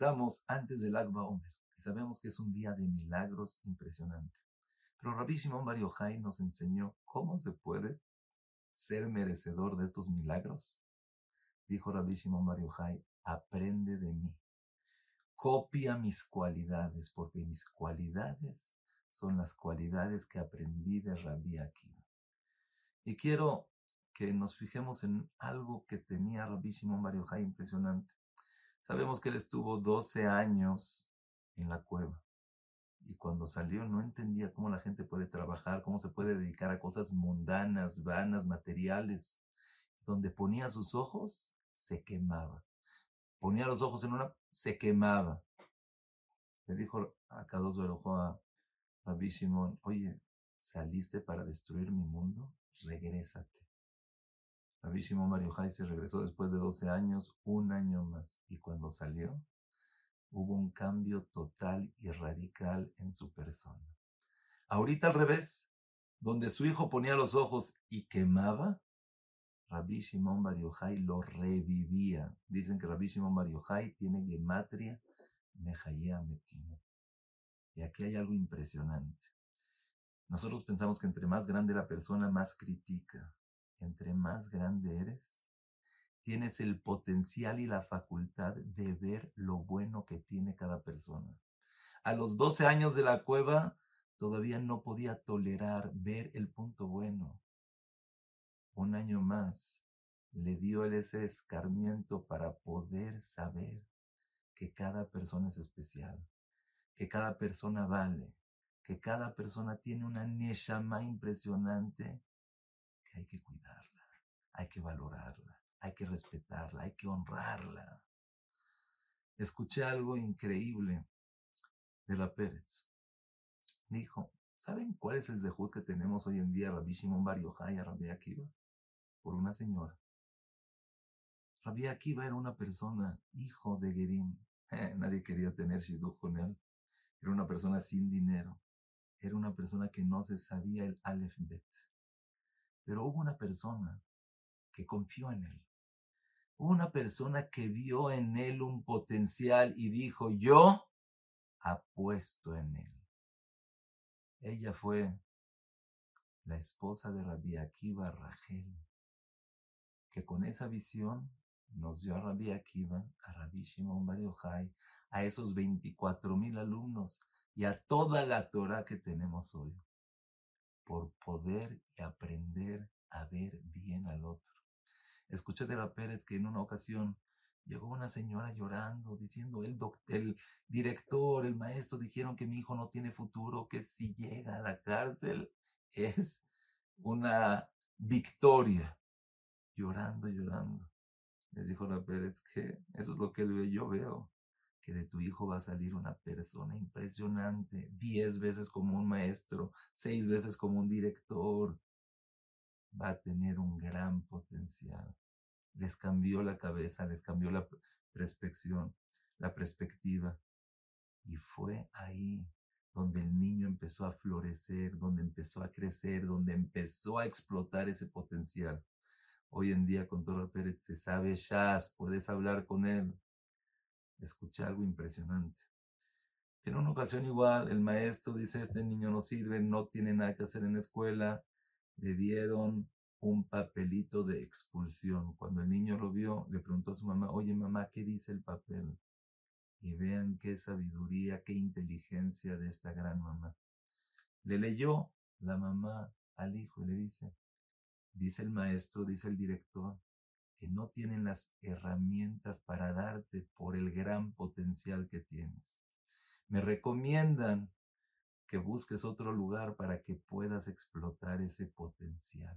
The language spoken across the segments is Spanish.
estamos antes del Agba Omer y sabemos que es un día de milagros impresionante. Pero Rabbi Shimon Bar Yochai nos enseñó cómo se puede ser merecedor de estos milagros. Dijo Rabbi Shimon Bar Yochai, aprende de mí. Copia mis cualidades, porque mis cualidades son las cualidades que aprendí de Rabbi Akiva. Y quiero que nos fijemos en algo que tenía Rabbi Shimon Bar Yochai impresionante. Sabemos que él estuvo 12 años en la cueva. Y cuando salió no entendía cómo la gente puede trabajar, cómo se puede dedicar a cosas mundanas, vanas, materiales. Donde ponía sus ojos, se quemaba. Ponía los ojos en una, se quemaba. Le dijo a Kadosh a Rabbi oye, ¿saliste para destruir mi mundo? Regrésate. Rabbi Shimon Bar se regresó después de 12 años, un año más. Y cuando salió, hubo un cambio total y radical en su persona. Ahorita al revés, donde su hijo ponía los ojos y quemaba, Rabbi Shimon Bar lo revivía. Dicen que Rabbi Shimon Bar tiene gematria mejaya metino. Y aquí hay algo impresionante. Nosotros pensamos que entre más grande la persona, más critica. Entre más grande eres, tienes el potencial y la facultad de ver lo bueno que tiene cada persona. A los 12 años de la cueva, todavía no podía tolerar ver el punto bueno. Un año más le dio ese escarmiento para poder saber que cada persona es especial, que cada persona vale, que cada persona tiene una neshama impresionante hay que cuidarla, hay que valorarla hay que respetarla, hay que honrarla. Escuché algo increíble de la Pérez. Dijo, ¿saben cuál es el zehut que tenemos hoy en día, Rabbi Shimon Bar Yochai Rabbi Akiva? Por una señora. Rabbi Akiva era una persona, hijo de Gerim. nadie quería tener shidduch con él. Era una persona sin dinero. Era una persona que no se sabía el Aleph Bet. Pero hubo una persona que confió en él una persona que vio en él un potencial y dijo, yo apuesto en él. Ella fue la esposa de Rabbi Akiva Rachel, que con esa visión nos dio a Rabbi Akiva, a Rabbi Shimon Bar Yochai, a esos 24 mil alumnos y a toda la Torah que tenemos hoy, por poder y aprender a ver bien al otro. Escuché de la Pérez que en una ocasión llegó una señora llorando, diciendo, el, el director, el maestro dijeron que mi hijo no tiene futuro, que si llega a la cárcel es una victoria. Llorando, llorando. Les dijo la Pérez que eso es lo que yo veo, que de tu hijo va a salir una persona impresionante, diez veces como un maestro, seis veces como un director, va a tener un gran potencial. Les cambió la cabeza, les cambió la perspección, la perspectiva. Y fue ahí donde el niño empezó a florecer, donde empezó a crecer, donde empezó a explotar ese potencial. Hoy en día con Torah Pérez se sabe Shaz, puedes hablar con él. Escuché algo impresionante. En una ocasión igual, el maestro dice, este niño no sirve, no tiene nada que hacer en la escuela, le dieron un papelito de expulsión. Cuando el niño lo vio, le preguntó a su mamá, oye mamá, ¿qué dice el papel? Y vean qué sabiduría, qué inteligencia de esta gran mamá. Le leyó la mamá al hijo y le dice, dice el maestro, dice el director, que no tienen las herramientas para darte por el gran potencial que tienes. Me recomiendan que busques otro lugar para que puedas explotar ese potencial.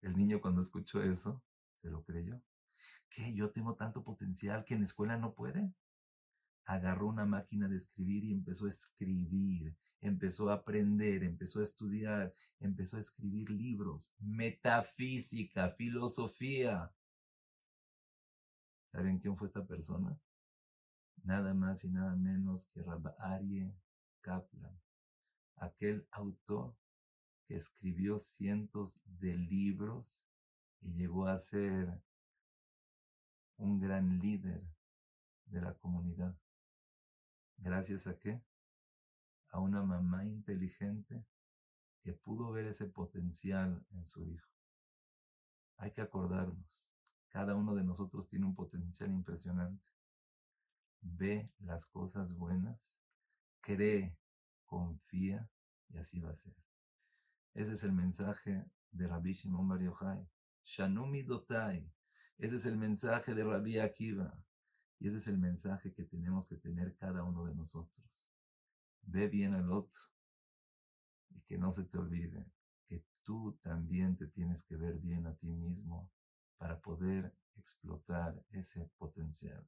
El niño cuando escuchó eso, se lo creyó. ¿Qué? Yo tengo tanto potencial que en la escuela no pueden. Agarró una máquina de escribir y empezó a escribir, empezó a aprender, empezó a estudiar, empezó a escribir libros, metafísica, filosofía. ¿Saben quién fue esta persona? Nada más y nada menos que Rabbi Arie Kaplan aquel autor que escribió cientos de libros y llegó a ser un gran líder de la comunidad. Gracias a qué? A una mamá inteligente que pudo ver ese potencial en su hijo. Hay que acordarnos, cada uno de nosotros tiene un potencial impresionante. Ve las cosas buenas, cree, confía y así va a ser. Ese es el mensaje de Rabbi Shimon Bar Yochai. Shanumi Dotai. Ese es el mensaje de Rabbi Akiva. Y ese es el mensaje que tenemos que tener cada uno de nosotros. Ve bien al otro. Y que no se te olvide que tú también te tienes que ver bien a ti mismo para poder explotar ese potencial.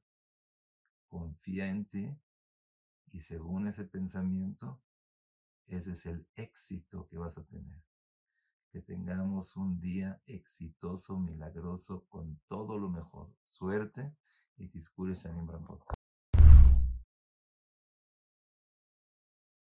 Confía en ti y según ese pensamiento, ese es el éxito que vas a tener. Que tengamos un día exitoso, milagroso, con todo lo mejor. Suerte y Tiskure Shanim Brambot.